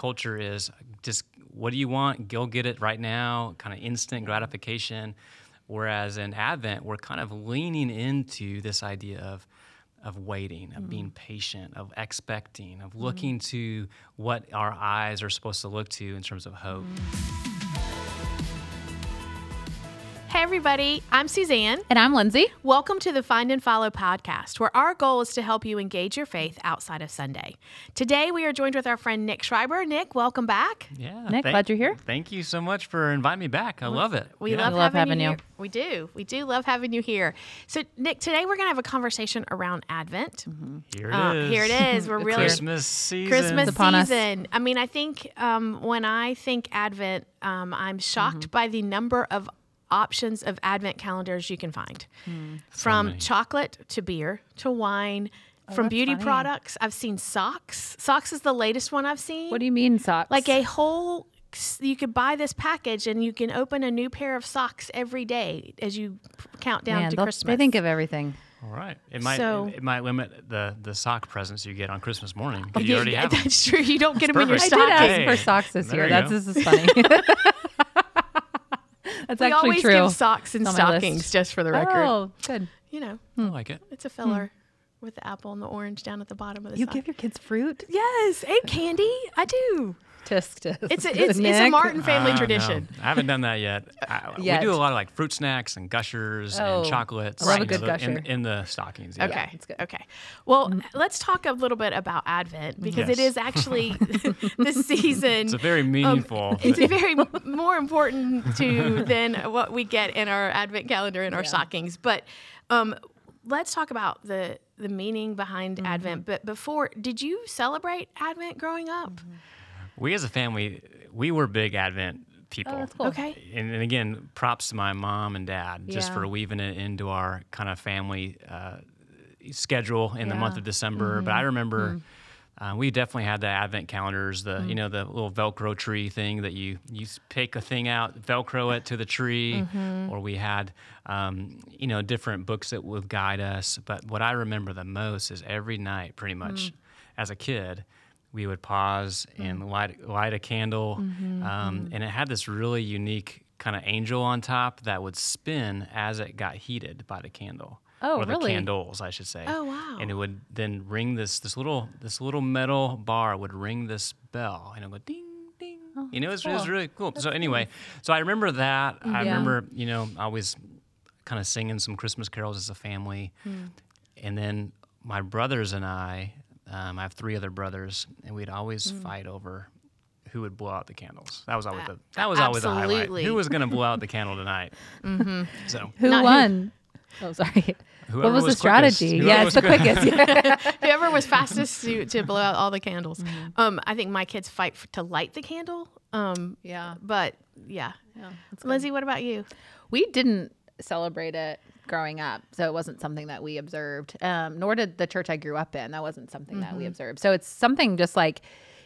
culture is just what do you want? Go get it right now, kind of instant gratification. Whereas in Advent, we're kind of leaning into this idea of of waiting, of being mm-hmm. patient, of expecting, of mm-hmm. looking to what our eyes are supposed to look to in terms of hope. Mm-hmm. Hey, everybody, I'm Suzanne. And I'm Lindsay. Welcome to the Find and Follow podcast, where our goal is to help you engage your faith outside of Sunday. Today, we are joined with our friend Nic Schrieber. Nic, welcome back. Yeah, Nic, glad you're here. Thank you so much for inviting me back. I love it. We Yeah. love, love having, having you. you. Here. We do. We do love having you here. So, Nic, today we're going to have a conversation around Advent. Here it Uh, is. here it is. We're really Christmas season. Christmas It's upon us. season. I mean, I think um, when I think Advent, um, I'm shocked Mm-hmm. by the number of options of Advent calendars you can find, Hmm. from many. chocolate to beer to wine. From beauty funny. products, I've seen socks. Socks is the latest one I've seen. What do you mean socks? like a whole you could buy this package and you can open a new pair of socks every day as you count down Man, to Christmas. They think of everything. All right. It might So- it, might limit the the sock presents you get on Christmas morning. 'cause Oh, you already have them. That's true. You don't get them in your perfect. I did ask Hey, for socks this there year. That's go. this is funny. That's we actually always true. give socks and It's on my list. stockings, just for the oh, record. Oh, good. You know, I like it. it's a filler hmm. with the apple and the orange down at the bottom of the You sock. give your kids fruit? yes, and candy. I do. Tisk tisk. It's a, it's, it's a Martin family no. tradition. I haven't done that yet. I, Yet. We do a lot of like fruit snacks and gushers Oh, and chocolates. I love a good know, the- in, gusher. in the stockings. yeah. Okay. it's good. Mm-hmm. Okay. Well, let's talk a little bit about Advent because it Yes. is actually the season. It's a very meaningful. Um, It's very more important to than what we get in our Advent calendar in our stockings. But um, let's talk about the the meaning behind Mm-hmm. Advent. But before, did you celebrate Advent growing up? Mm-hmm. We as a family, we were big Advent people. Oh, that's cool. Okay. and, and again, props to my mom and dad just Yeah. for weaving it into our kind of family uh, schedule in the month of December. But I remember uh, we definitely had the Advent calendars, the you know the little Velcro tree thing that you you pick a thing out, Velcro it to the tree, or we had um, you know different books that would guide us. But what I remember the most is every night, pretty much as a kid. We would pause and light light a candle, um, and it had this really unique kind of angel on top that would spin as it got heated by the candle. Oh, or the really? candles, I should say. Oh, wow. And it would then ring this this little this little metal bar would ring this bell, and it would go ding ding. you know, it was, it was Oh, cool. really cool. so anyway, so I remember that. I remember you know I was kind of singing some Christmas carols as a family, Hmm. and then my brothers and I. Um, I have three other brothers, and we'd always Hmm. fight over who would blow out the candles. That was always the that was always the highlight. Who was going to blow out the candle tonight? mm-hmm. So Who Not who- won? Oh, sorry. Whoever what was, was the strategy? quickest. Yeah, Whoever it's the was quickest. Yeah. Whoever was fastest to, to blow out all the candles. Mm-hmm. Um, I think my kids fight f- to light the candle. Um, Yeah. but yeah. Yeah. Lindsay, what about you? We didn't celebrate it growing up, so it wasn't something that we observed. Um, nor did the church I grew up in. That wasn't something that we observed. So it's something just like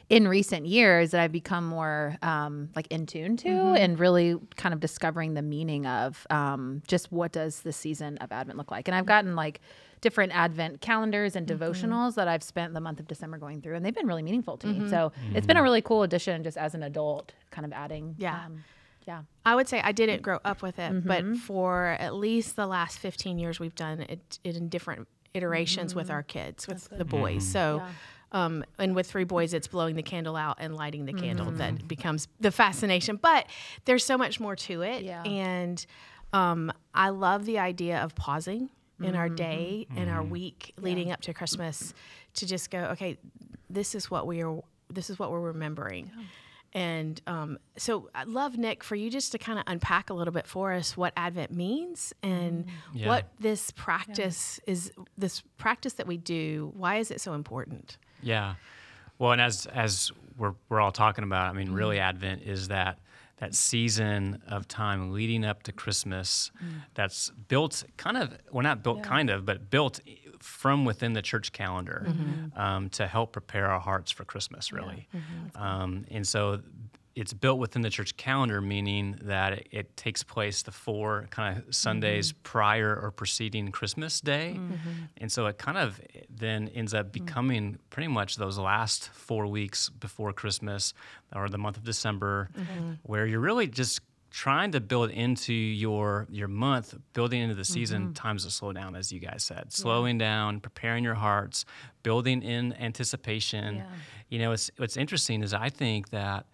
in recent years that I've become more um, like in tune to, and really kind of discovering the meaning of um, just what does the season of Advent look like. And I've gotten like different Advent calendars and devotionals that I've spent the month of December going through, and they've been really meaningful to me. So it's been a really cool addition, just as an adult, kind of adding. Yeah. Um, yeah. I would say I didn't grow up with it, Mm-hmm. but for at least the last 15 years, we've done it, it in different iterations with our kids, with the boys. So, Mm-hmm. Yeah. um, and with three boys, it's blowing the candle out and lighting the candle Mm-hmm. that becomes the fascination. But there's so much more to it. Yeah. And um, I love the idea of pausing in our Mm-hmm. day and our week leading up to Christmas to just go, okay, this is what we are, this is what we're remembering. And um, so I'd love, Nic, for you just to kind of unpack a little bit for us what Advent means and Yeah. what this practice is, this practice that we do, why is it so important? Yeah. Well, and as as we're we're all talking about, I mean, Mm-hmm. really, Advent is that that season of time leading up to Christmas. Mm. That's built kind of, well, not built kind of, but built from within the church calendar Mm-hmm. um, to help prepare our hearts for Christmas, really. Um, and so it's built within the church calendar, meaning that it, it takes place the four kind of Sundays Mm-hmm. prior or preceding Christmas Day, and so it kind of then ends up Mm. becoming pretty much those last four weeks before Christmas or the month of December, Mm-hmm. where you're really just trying to build into your your month, building into the season Mm-hmm. times to slow down, as you guys said, slowing down, preparing your hearts, building in anticipation. Yeah. You know, it's what's interesting is I think that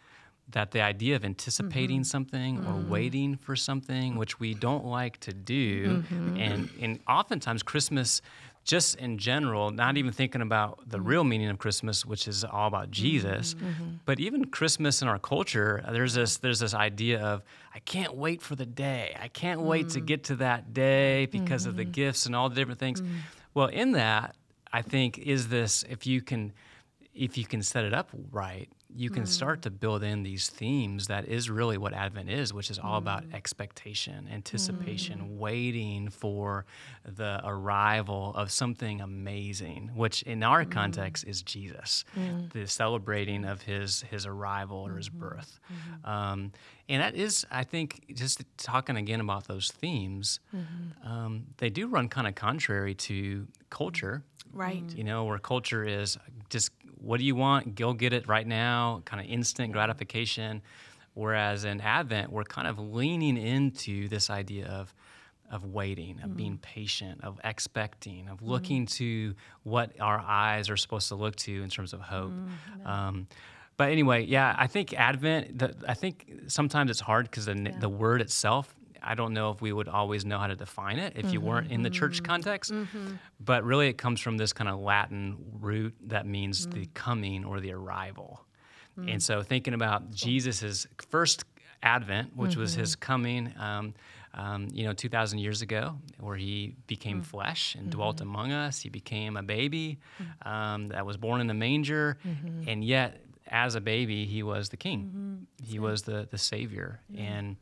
that the idea of anticipating Mm-hmm. something or waiting for something, which we don't like to do, Mm-hmm. and and oftentimes Christmas. Just in general, not even thinking about the mm-hmm. real meaning of Christmas, which is all about mm-hmm. Jesus, mm-hmm. but even Christmas in our culture, there's this there's this idea of I can't wait for the day. I can't wait to mm. get to that day because of the gifts and all the different things. Mm. Well, in that, I think is this if you can if you can set it up right, you can start mm. to build in these themes that is really what Advent is, which is all about mm. expectation, anticipation, mm. waiting for the arrival of something amazing, which in our context is Jesus, the celebrating of his his arrival or his mm-hmm. birth. Mm-hmm. Um, and that is, I think, just talking again about those themes, mm-hmm. um, they do run kind of contrary to culture. Right. you know, where culture is just what do you want? Go get it right now, kind of instant gratification. Whereas in Advent, we're kind of leaning into this idea of of waiting, of being mm. patient, of expecting, of mm-hmm. looking to what our eyes are supposed to look to in terms of hope. Mm-hmm. Um, but anyway, yeah, I think Advent. The, I think sometimes it's hard because the, n the word itself. I don't know if we would always know how to define it if you mm-hmm, weren't in the church mm-hmm, context. Mm-hmm. But really, it comes from this kind of Latin root that means mm. the coming or the arrival. Mm. And so, thinking about Jesus' first advent, which was his coming, um, um, you know, 2,000 years ago, where he became mm. flesh and dwelt among us. He became a baby um, that was born in a manger. And yet, as a baby, he was the king, he was the, the savior. And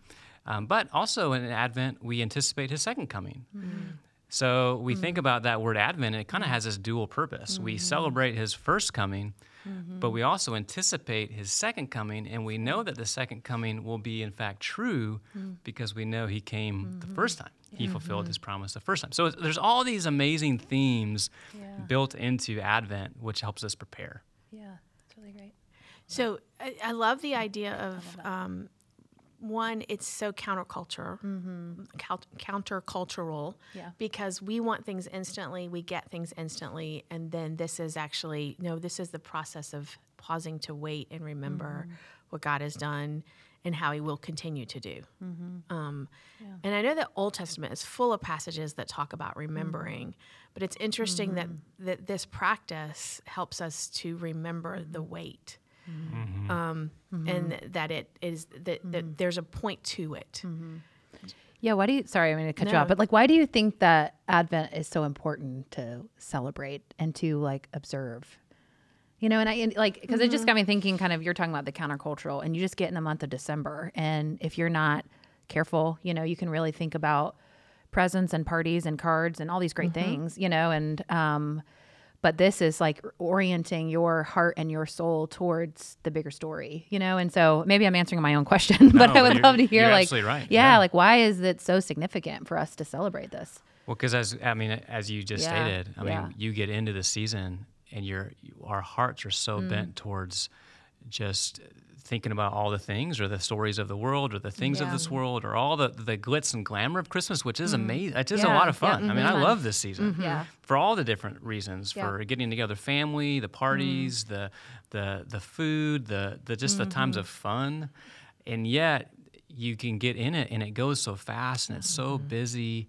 um, but also in Advent, we anticipate his second coming. Mm-hmm. So we think mm-hmm. about that word Advent, and it kind of mm-hmm. has this dual purpose. We celebrate his first coming, but we also anticipate his second coming, and we know that the second coming will be, in fact, true mm. because we know he came the first time. He fulfilled his promise the first time. So there's all these amazing themes Yeah. built into Advent, which helps us prepare. Yeah, it's really great. So I, I love the idea of um, one. It's so counterculture, mm-hmm. coun- countercultural, Yeah. because we want things instantly, we get things instantly, and then this is actually no. This is the process of pausing to wait and remember mm-hmm. what God has done and how He will continue to do. Mm-hmm. Um, And I know that Old Testament is full of passages that talk about remembering, but it's interesting that that this practice helps us to remember the wait, Mm-hmm. um, mm-hmm. and that it is that, that mm-hmm. there's a point to it. Yeah, why do you sorry, I'm gonna cut you off, but like why do you think that Advent is so important to celebrate and to like observe? You know, and I and like because it just got me thinking kind of you're talking about the countercultural and you just get in the month of December and if you're not careful, you know, you can really think about presents and parties and cards and all these great things, you know, and um but this is like orienting your heart and your soul towards the bigger story, you know? And so maybe I'm answering my own question, but No, I would love to hear like, right. yeah, Yeah. like why is it so significant for us to celebrate this? Well, because as I mean, as you just Yeah, stated, I yeah. mean, you get into the season, and your our hearts are so Mm. bent towards just thinking about all the things, or the stories of the world, or the things of Yeah. Mm. this world, or all the the glitz and glamour of Christmas, which is amazing. It is just a lot of yeah, fun. I mean. I love this season. Yeah. For all the different reasons, Yeah. Mm. for getting together, family, the parties, the the the food, the the just the times Mm-hmm. of fun, and yet you can get in it, and it goes so fast, and it's so Mm-hmm. busy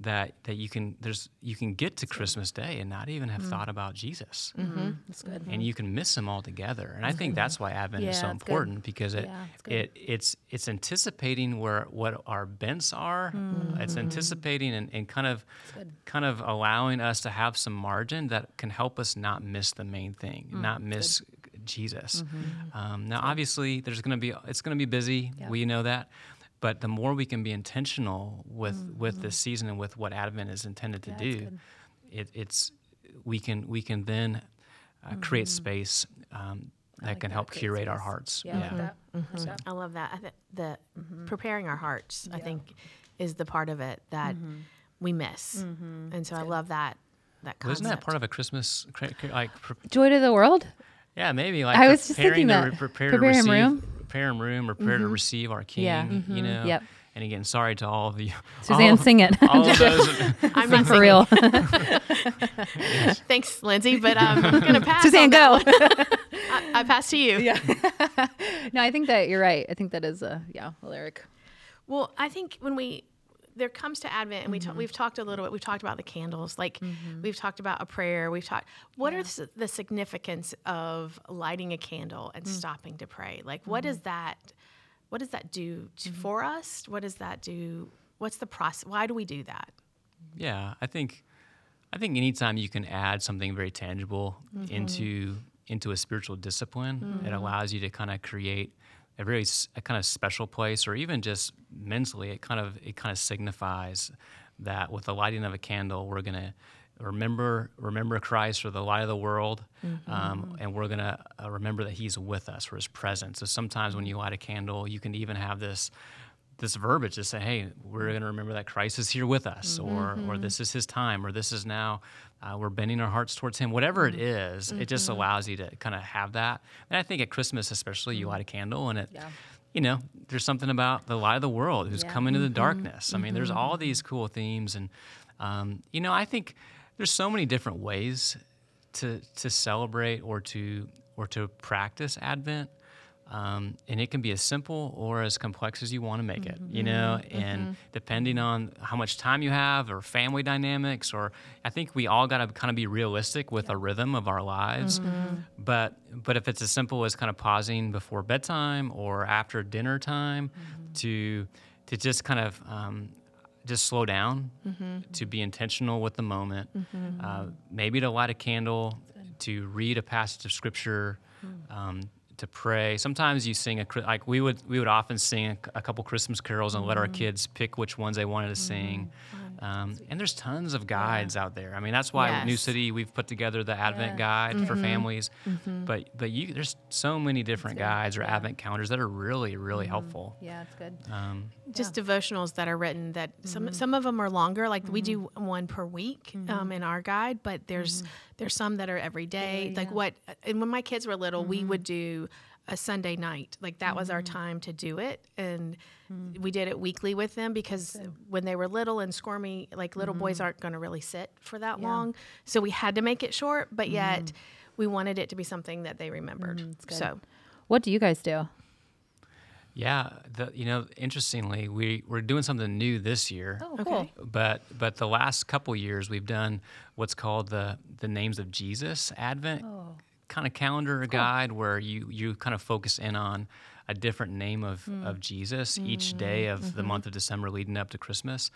that that you can there's you can get to Christmas Day and not even have Mm. thought about Jesus, That's good. and you can miss him altogether. And I think that's why Advent is so Yeah, it's good. important because it Yeah, it's it it's it's anticipating where what our bents are. Mm-hmm. It's anticipating and, and kind of kind of allowing us to have some margin that can help us not miss the main thing, Mm, not miss Jesus. Mm-hmm. Um, now, obviously, there's going to be it's going to be busy. Yeah. We know that. But the more we can be intentional with with Mm-hmm. this season and with what Advent is intended to Yeah, do, it, it's we can we can then uh, create Mm-hmm. space um, that like can that. help Create curate our hearts. Yeah, I like that. I like that. I love that. I th- the Mm-hmm. preparing our hearts, I think, is the part of it that Mm-hmm. we miss, and so I love that. that well, isn't that part of a Christmas cra- cra- like pre- Joy to the world. Yeah, maybe like I was just preparing thinking to that. re- prepare Prepare to receive, room. Prepare him room, or prepare to receive our King. Yeah. You know. Yep. And again, sorry to all of you. Suzanne, all, sing it. All of those. I'm not For singing. real. Thanks, Lindsay, but um, I'm gonna pass. Suzanne, go. I, I pass to you. yeah. no, I think that you're right. I think that is a yeah a lyric. Well, I think when we there comes to Advent, and we Mm-hmm. ta- we've talked a little bit. We've talked about the candles, like we've talked about a prayer. We've talked. What are the, the significance of lighting a candle and Mm. stopping to pray? Like, what Mm-hmm. does that? What does that do to, for us? What does that do? What's the process? Why do we do that? Yeah, I think I think anytime you can add something very tangible Mm-hmm. into into a spiritual discipline, it allows you to kind of create a really a kind of special place, or even just mentally, it kind of it kind of signifies that with the lighting of a candle, we're gonna remember remember Christ or the light of the world, um, and we're gonna uh, remember that He's with us or His presence. So sometimes when you light a candle, you can even have this this verbiage to say, "Hey, we're going to remember that Christ is here with us," or mm-hmm. "or this is His time," or "This is now uh, we're bending our hearts towards Him." Whatever it mm-hmm. is, it just mm-hmm. allows you to kind of have that. And I think at Christmas, especially, you light a candle, and it, Yeah. you know, there's something about the light of the world who's Yeah. come into the darkness. I mean, there's all these cool themes, and um, you know, I think there's so many different ways to to celebrate or to or to practice Advent. Um, and it can be as simple or as complex as you want to make it, you know, and depending on how much time you have or family dynamics, or I think we all got to kind of be realistic with a rhythm of our lives. But but if it's as simple as kind of pausing before bedtime or after dinner time to to just kind of um, just slow down, to be intentional with the moment, uh, maybe to light a candle, to read a passage of scripture, um, to pray. Sometimes you sing a like we would we would often sing a, a couple Christmas carols and let our mm. kids pick which ones they wanted to sing. Mm. Um, and there's tons of guides out there. I mean, that's why New City we've put together the Advent guide for mm-hmm. families. Mm-hmm. But but you there's so many different guides or Advent calendars that are really really mm-hmm. helpful. Yeah, it's good. Um, just devotionals that are written that some some of them are longer like we do one per week um, in our guide but there's there's some that are every day. Like what uh, and when my kids were little we would do a sunday night. Like that was our mm. time to do it. And hmm. we did it weekly with them because when they were little and squirmy like little boys mm-hmm. aren't going to really sit for that long. So we had to make it short but yet mm. we wanted it to be something that they remembered. Mm, good. so What do you guys do? yeah, the, you know, interestingly, we we're doing something new this year. Oh, Okay. But but the last couple years we've done what's called the the names of Jesus Advent Oh. Kind of calendar guide where you you kind of focus in on a different name of, Hmm. of Jesus each day of Mm-hmm. the month of December leading up to Christmas.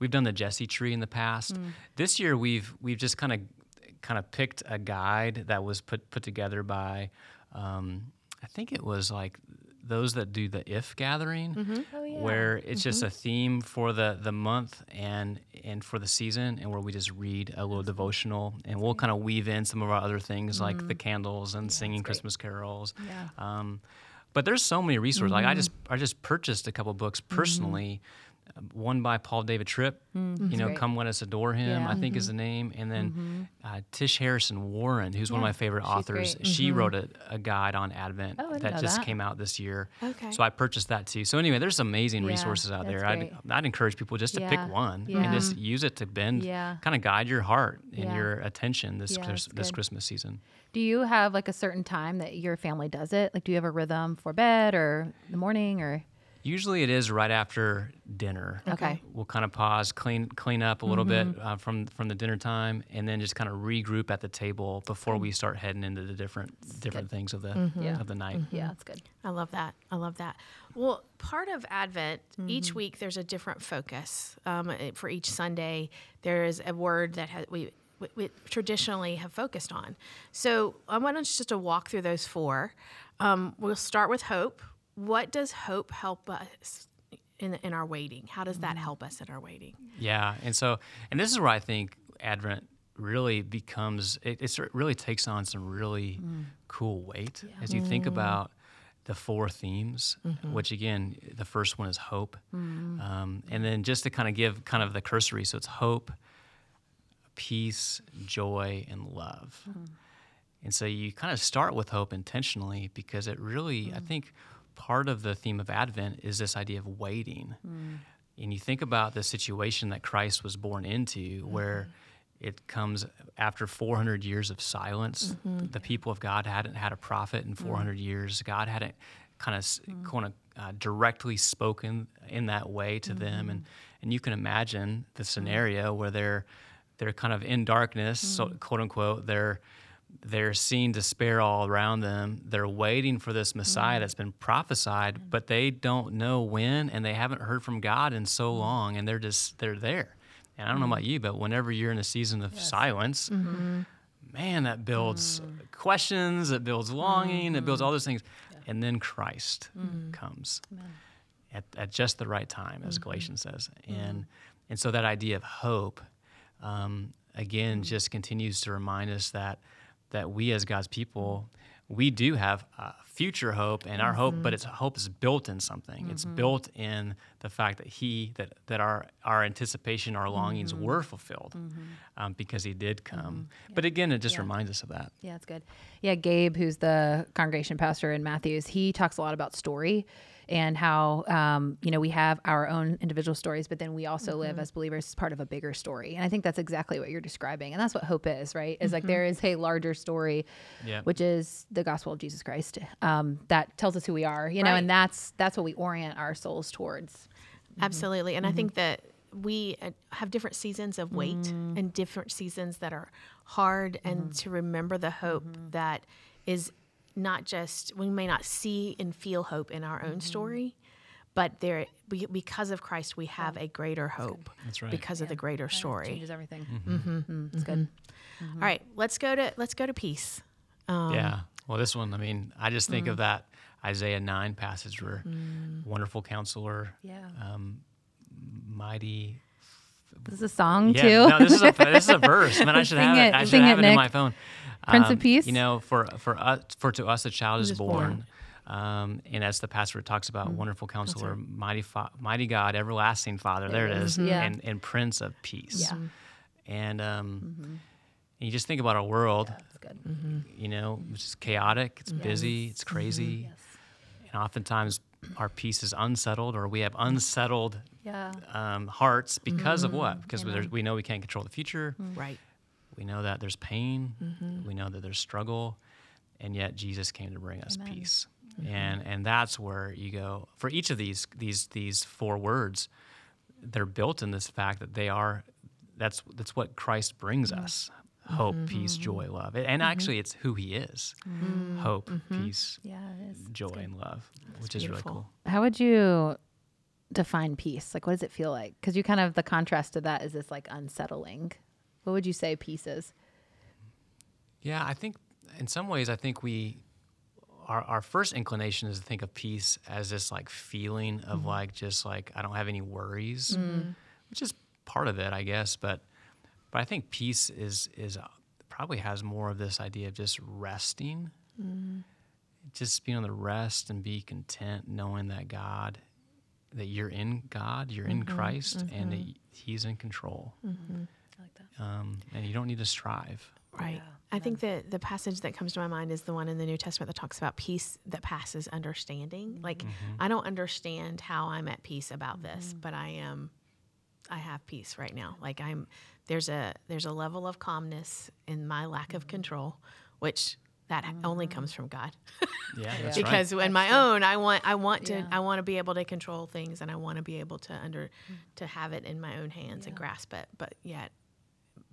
We've done the Jesse tree in the past. Hmm. This year we've we've just kind of kind of picked a guide that was put put together by um, I think it was like those that do the if gathering Oh, yeah. where it's just a theme for the the month and and for the season and where we just read a little devotional and we'll kind of weave in some of our other things like the candles and singing christmas carols. Yeah. um, but there's so many resources. Like i just i just purchased a couple books personally uh, Uh, one by Paul David Tripp, mm-hmm. you know, great. "Come Let Us Adore Him," Yeah. I think is mm-hmm. the name, and then mm-hmm. uh, Tish Harrison Warren, who's one of my favorite authors. great. She wrote a, a guide on Advent Oh, that just that. came out this year. Okay. So I purchased that too. So anyway, there's amazing Yeah, resources out there. I'd. I'd encourage people just to Yeah, pick one yeah. and just use it to bend, Yeah. kind of guide your heart and Yeah. your attention this Yeah, Chris- this. Christmas season. Do you have like a certain time that your family does it? Like, do you have a rhythm for bed or the morning or? Usually it is right after dinner. Okay. We'll kind of pause, clean clean up a little bit uh, from from the dinner time, and then just kind of regroup at the table before we start heading into the different different things of the Yeah. of the night. Yeah, that's good. I love that. I love that. Well, part of Advent, Mm-hmm. each week there's a different focus. Um, for each Sunday, there is a word that ha- we, we, we traditionally have focused on. So I want us just to walk through those four. Um, we'll start with hope. What does hope help us in, in our waiting? How does Mm-hmm. that help us in our waiting? Yeah, and so and this is where I think Advent really becomes it, it really takes on some really Mm. cool weight as you think about the four themes Mm-hmm. which again the first one is hope Mm. um, and then just to kind of give kind of the cursory so it's hope peace joy and love and so you kind of start with hope intentionally because it really i think part of the theme of advent is this idea of waiting. Mm. And you think about the situation that Christ was born into, where mm-hmm. it comes after 400 years of silence. Mm-hmm. The people of God hadn't had a prophet in 400 mm. years. God hadn't kind of mm. kind of uh, directly spoken in that way to them, and mm-hmm. and you can imagine the scenario where they're they're kind of in darkness, so, quote unquote. They're they're seeing despair all around them. They're waiting for this Messiah mm-hmm. that's been prophesied, mm-hmm. but they don't know when, and they haven't heard from God in so mm-hmm. long, and they're just they're there. And I don't know about you, but whenever you're in a season of silence, man, that builds mm. questions, it builds longing, it builds all those things, and then Christ mm. comes at, at just the right time, as Galatians says, and and so that idea of hope, um, again, just continues to remind us that that we as God's people, we do have uh, future hope, and our hope, but it's hope is built in something. It's built in the fact that He that that our our anticipation, our longings were fulfilled, um, because He did come. But again, it just reminds us of that. Yeah, it's good. Yeah, Gabe, who's the congregation pastor in Matthews, he talks a lot about story and how um, you know we have our own individual stories, but then we also live mm-hmm. as believers as part of a bigger story. And I think that's exactly what you're describing, and that's what hope is, right? Is like mm-hmm. there is a larger story, Yep. which is the gospel of Jesus Christ um, that tells us who we are, you know, Right. and that's that's what we orient our souls towards. Mm-hmm. Absolutely. And I think that we uh, have different seasons of wait mm. and different seasons that are hard, and to remember the hope that is not just, we may not see and feel hope in our own mm-hmm. story. But there, be- because of Christ, we have a greater hope. That's right. Because of the greater story. Changes everything. Mm-hmm. mm-hmm. mm-hmm. Mm, it's good. All right, let's go to let's go to peace. Um, yeah. Well, this one, I mean, I just think of mm. that Isaiah 9 passage where mm. wonderful counselor, Yeah. um, mighty. This is a song Yeah, too. no, this is a this is a verse. Man, I should Sing have it. it. I should have it, it in my phone. Prince of Um, Peace? You know, for for us, for to us a child is born. born. Um, and as the pastor talks about, wonderful counselor, mighty, fa- mighty God, everlasting Father. There, it is, Yeah. and and Prince of Peace. Yeah. And um, and you just think about our world. That's good. You know, it's chaotic. It's busy. It's crazy. Yes. And oftentimes, our peace is unsettled, or we have mm. unsettled Yeah. um, hearts because of what? Mm-hmm. Because there's, we know we can't control the future. Mm. Right. We know that there's pain. Mm-hmm. We know that there's struggle, and yet Jesus came to bring us peace. Mm-hmm. And and that's where you go for each of these these these four words. They're built in this fact that they are. That's that's what Christ brings mm. us: hope, mm-hmm. peace, joy, love. And mm-hmm. actually, it's who He is: mm-hmm. hope, peace, Yeah, it is. joy, and love, which is really cool. How would you define peace? Like, what does it feel like? Because you kind of the contrast to that is this like unsettling. What would you say peace is? Yeah, I think in some ways, I think we, our, our first inclination is to think of peace as this like feeling of like just like I don't have any worries, which is part of it, I guess. But, but I think peace is is uh, probably has more of this idea of just resting, mm-hmm. just being able to rest and be content, knowing that God, that you're in God, you're in mm-hmm. Christ, and that mm-hmm. He's in control, I like that. um, and you don't need to strive. Right. I think that the passage that comes to my mind is the one in the New Testament that talks about peace that passes understanding. Like, I don't understand how I'm at peace about this, but I am, I have peace right now. Like I'm, there's a there's a level of calmness in my lack of control, which that only comes from God. Yeah, that's right. because in my own, I want I want to Yeah. I want to be able to control things, and I want to be able to under to have it in my own hands and grasp it. But yet,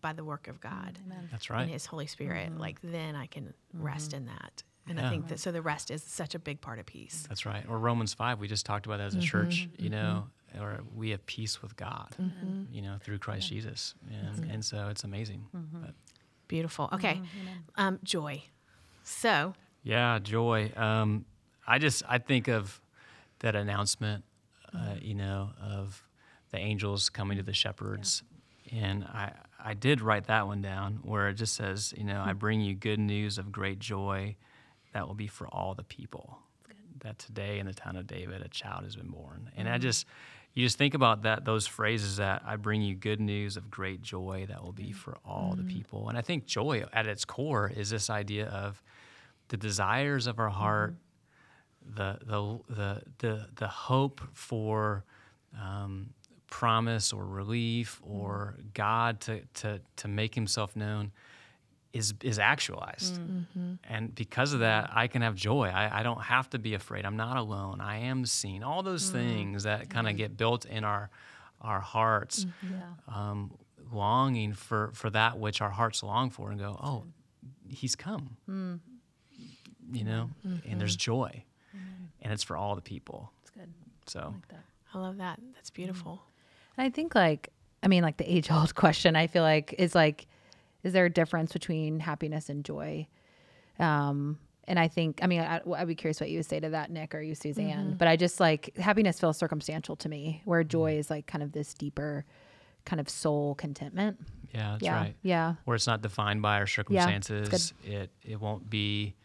by the work of God That's right. and His Holy Spirit, like then I can rest in that. And I think that so the rest is such a big part of peace. That's right. Or Romans 5, we just talked about that as a church, you know, or we have peace with God, you know, through Christ Jesus. And, and so it's amazing. But Beautiful. Okay, um, joy. So yeah, joy. Um, I just, I think of that announcement, uh, you know, of the angels coming to the shepherds And I, I did write that one down where it just says, you know, I bring you good news of great joy that will be for all the people. That today in the town of David, a child has been born. And I just, you just think about that, those phrases that I bring you good news of great joy that will be mm-hmm. for all the mm-hmm. people. And I think joy at its core is this idea of the desires of our heart, mm-hmm. the, the, the, the, the hope for um, promise or relief or God to, to, to make himself known is, is actualized. Mm. Mm-hmm. And because of that, I can have joy. I, I don't have to be afraid. I'm not alone. I am seen. All those mm. things that kind of get built in our, our hearts, mm-hmm. Yeah. um, longing for, for that which our hearts long for and go, oh, he's come. Mm. You know, and there's mm-hmm. joy. And it's for all the people. It's good. So. like that. I love that. That's beautiful. And I think like I mean like the age old question I feel like is like is there a difference between happiness and joy? Um and I think I mean I, I'd be curious what you would say to that Nic or you Suzanne, but I just like happiness feels circumstantial to me where joy is like kind of this deeper kind of soul contentment. Yeah, that's yeah. right. Yeah. Where it's not defined by our good. circumstances. it it won't be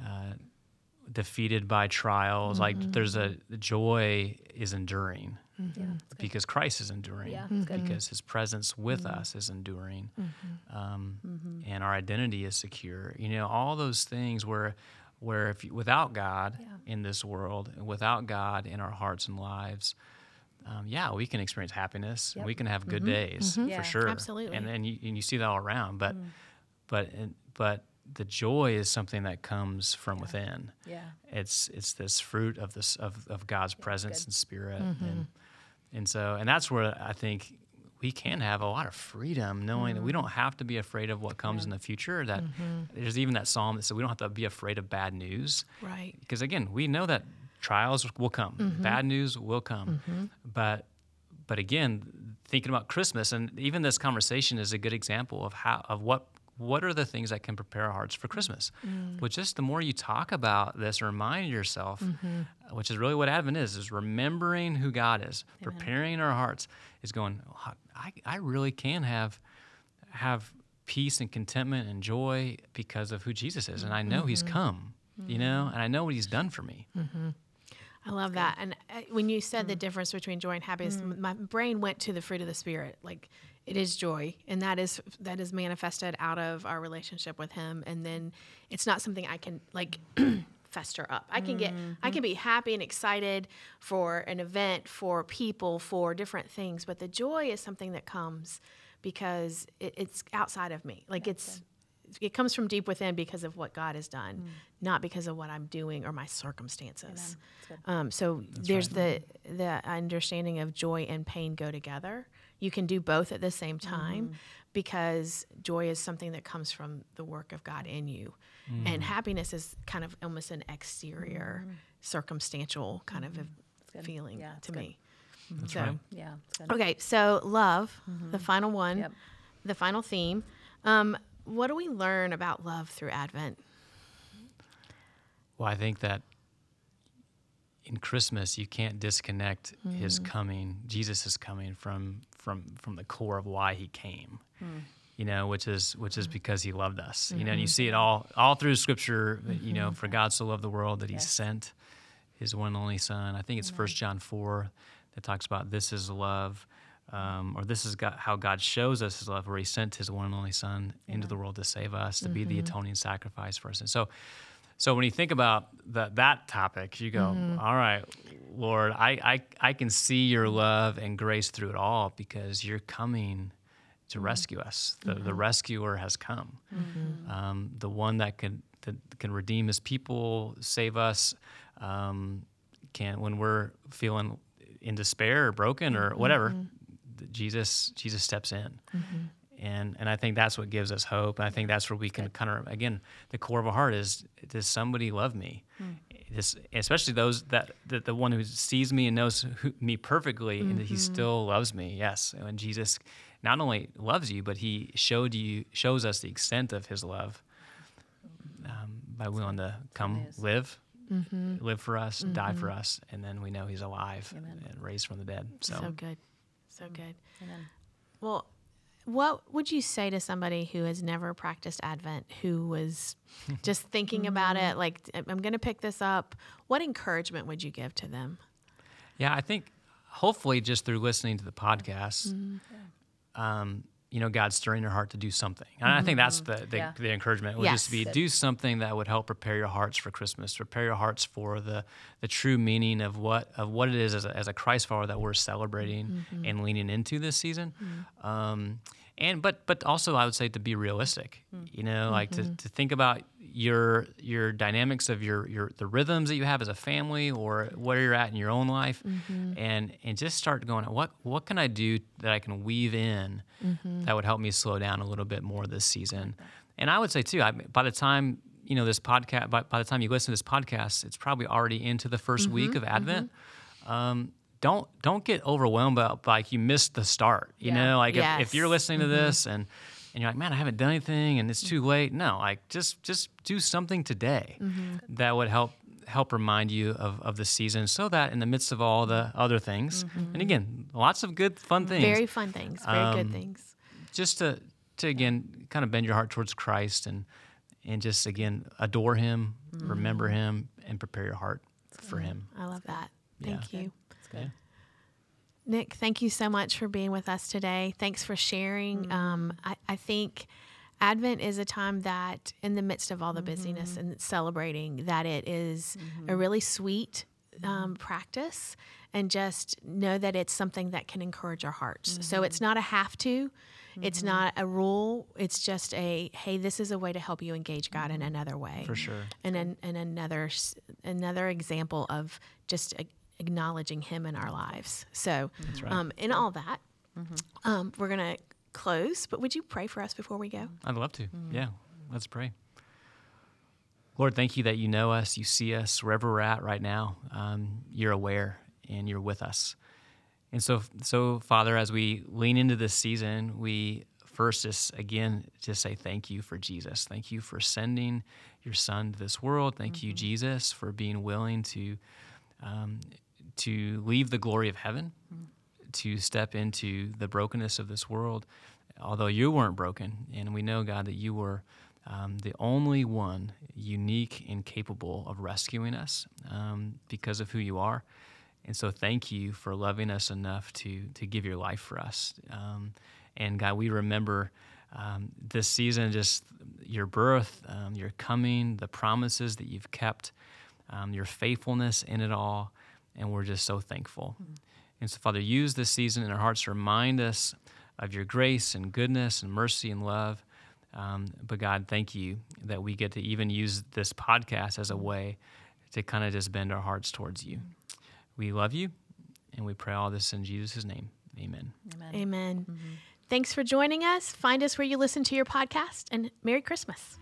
uh, defeated by trials. Like Mm-hmm. there's a the joy is enduring Yeah. it's good. because Christ is enduring. Yeah, it's good. Because His presence with Mm-hmm. us is enduring, um, and our identity is secure. You know, all those things where where if you, without God Yeah. in this world, and without God in our hearts and lives. Um, yeah, we can experience happiness. Yep. We can have good days Yeah. for sure. Absolutely. And then you, and you see that all around. But Mm. but and, but the joy is something that comes from within. Yeah. It's it's this fruit of this of, of God's presence good. and spirit, Mm-hmm. and and so and that's where I think we can have a lot of freedom, knowing that we Mm-hmm. don't have to be afraid of what comes in the future. That there's even that psalm that said we don't have to be afraid of bad news Right. because again we know that trials will come Mm-hmm. bad news will come but but again thinking about christmas and even this conversation is a good example of how of what what are the things that can prepare our hearts for christmas Mm. but just the more you talk about this remind yourself Mm-hmm. Which is really what advent is is remembering who god is preparing our hearts is going "Oh, I, I really can have have peace and contentment and joy because of who jesus is and i know he's Mm-hmm. come you know and i know what he's done for me I love that. And uh, when you said the difference between joy and happiness, m- my brain went to the fruit of the spirit. Like it is joy, and that is that is manifested out of our relationship with Him. And then it's not something I can like fester up. I can get I can be happy and excited for an event, for people, for different things. But the joy is something that comes because it, it's outside of me. Like it's it comes from deep within because of what God has done, not because of what I'm doing or my circumstances. Um, so there's the the understanding of joy and pain go together. You can do both at the same time because joy is something that comes from the work of God in you, and happiness is kind of almost an exterior, circumstantial kind of a feeling Yeah, to good. me. That's so, right. Yeah. Okay, so love, the final one, Yep. the final theme. Um, what do we learn about love through Advent? Well, I think that in Christmas you can't disconnect his coming, Jesus is coming from from from the core of why he came. Hmm. You know, which is which is hmm. because he loved us. You know, and you mm-hmm. see it all all through Scripture. You know, mm-hmm. for God so loved the world that He Yes. sent His one and only Son. I think it's First John four that talks about this is love, um, or this is God, how God shows us His love, where He sent His one and only Son into the world to save us, to be the mm-hmm. atoning sacrifice for us. And so, so when you think about that that topic, you go, mm-hmm. "All right, Lord, I, I I can see your love and grace through it all because you're coming to mm-hmm. rescue us. The the mm-hmm. rescuer has come, um, the one that can that can redeem his people, save us. Um, can when we're feeling in despair or broken or whatever, th- Jesus Jesus steps in. And, and I think that's what gives us hope. And I think that's where we can kind of, again, the core of our heart is, does somebody love me? Hmm. This, especially those that, that the one who sees me and knows who, me perfectly and that he mm-hmm. still loves me. Yes. And Jesus not only loves you, but he showed you, shows us the extent of his love um, by willing to come news. live, mm-hmm. live for us, die for mm-hmm. us. And then we know he's alive Amen. and raised from the dead. So, So good, so mm. good. Amen. Well, what would you say to somebody who has never practiced Advent, who was just thinking about it, like, I'm going to pick this up? What encouragement would you give to them? Yeah, I think hopefully just through listening to the podcast, um, you know, God's stirring your heart to do something. And I think that's mm-hmm. the, the, Yeah. the encouragement would just be do something that would help prepare your hearts for Christmas, prepare your hearts for the, the true meaning of what of what it is as a, as a Christ follower that we're celebrating mm-hmm. and leaning into this season. Mm-hmm. Um, and but but also I would say to be realistic, mm. you know, like to, mm-hmm. to think about your your dynamics of your your the rhythms that you have as a family or where you're at in your own life, mm-hmm. and and just start going what what can I do that I can weave in mm-hmm. that would help me slow down a little bit more this season. And I would say too, I, by the time you know this podcast, by, by the time you listen to this podcast, it's probably already into the 1st week of Advent. Um, don't don't get overwhelmed by like you missed the start. You Yeah. know, like if, if you're listening to this mm-hmm. and and you're like, man, I haven't done anything and it's too late. No, like just just do something today mm-hmm. that would help help remind you of, of the season so that in the midst of all the other things and mm-hmm. again lots of good fun things Very fun things, very Um, good things. just to to again kind of bend your heart towards Christ and and just again adore him remember mm. him and prepare your heart for him I love that. Thank Yeah. you. Yeah. Nic, thank you so much for being with us today. Thanks for sharing. Mm-hmm. Um, I, I think Advent is a time that, in the midst of all the busyness mm-hmm. and celebrating, that it is a mm-hmm. really sweet um, practice, and just know that it's something that can encourage our hearts. So it's not a have to. It's not a rule. It's just a hey, this is a way to help you engage God in another way for sure and an, and another another example of just a, acknowledging Him in our lives. So, right. um, in all that, um, we're gonna close. But would you pray for us before we go? I'd love to. Yeah, let's pray. Lord, thank you that you know us, you see us wherever we're at right now. Um, you're aware and you're with us. And so, so Father, as we lean into this season, we first just again just say thank you for Jesus. Thank you for sending your Son to this world. Thank you, Jesus, for being willing to um, to leave the glory of heaven, to step into the brokenness of this world. Although you weren't broken, and we know God that you were um, the only one unique and capable of rescuing us um, because of who you are. And so, thank you for loving us enough to to give your life for us. Um, and God, we remember um, this season, just your birth, um, your coming, the promises that you've kept, um, your faithfulness in it all, and we're just so thankful. Mm-hmm. And so, Father, use this season in our hearts to remind us of your grace and goodness and mercy and love. Um, but God, thank you that we get to even use this podcast as a mm-hmm. way to kind of just bend our hearts towards you. Mm-hmm. We love you, and we pray all this in Jesus' name. Amen. Amen. Amen. Thanks for joining us. Find us where you listen to your podcast, and Merry Christmas.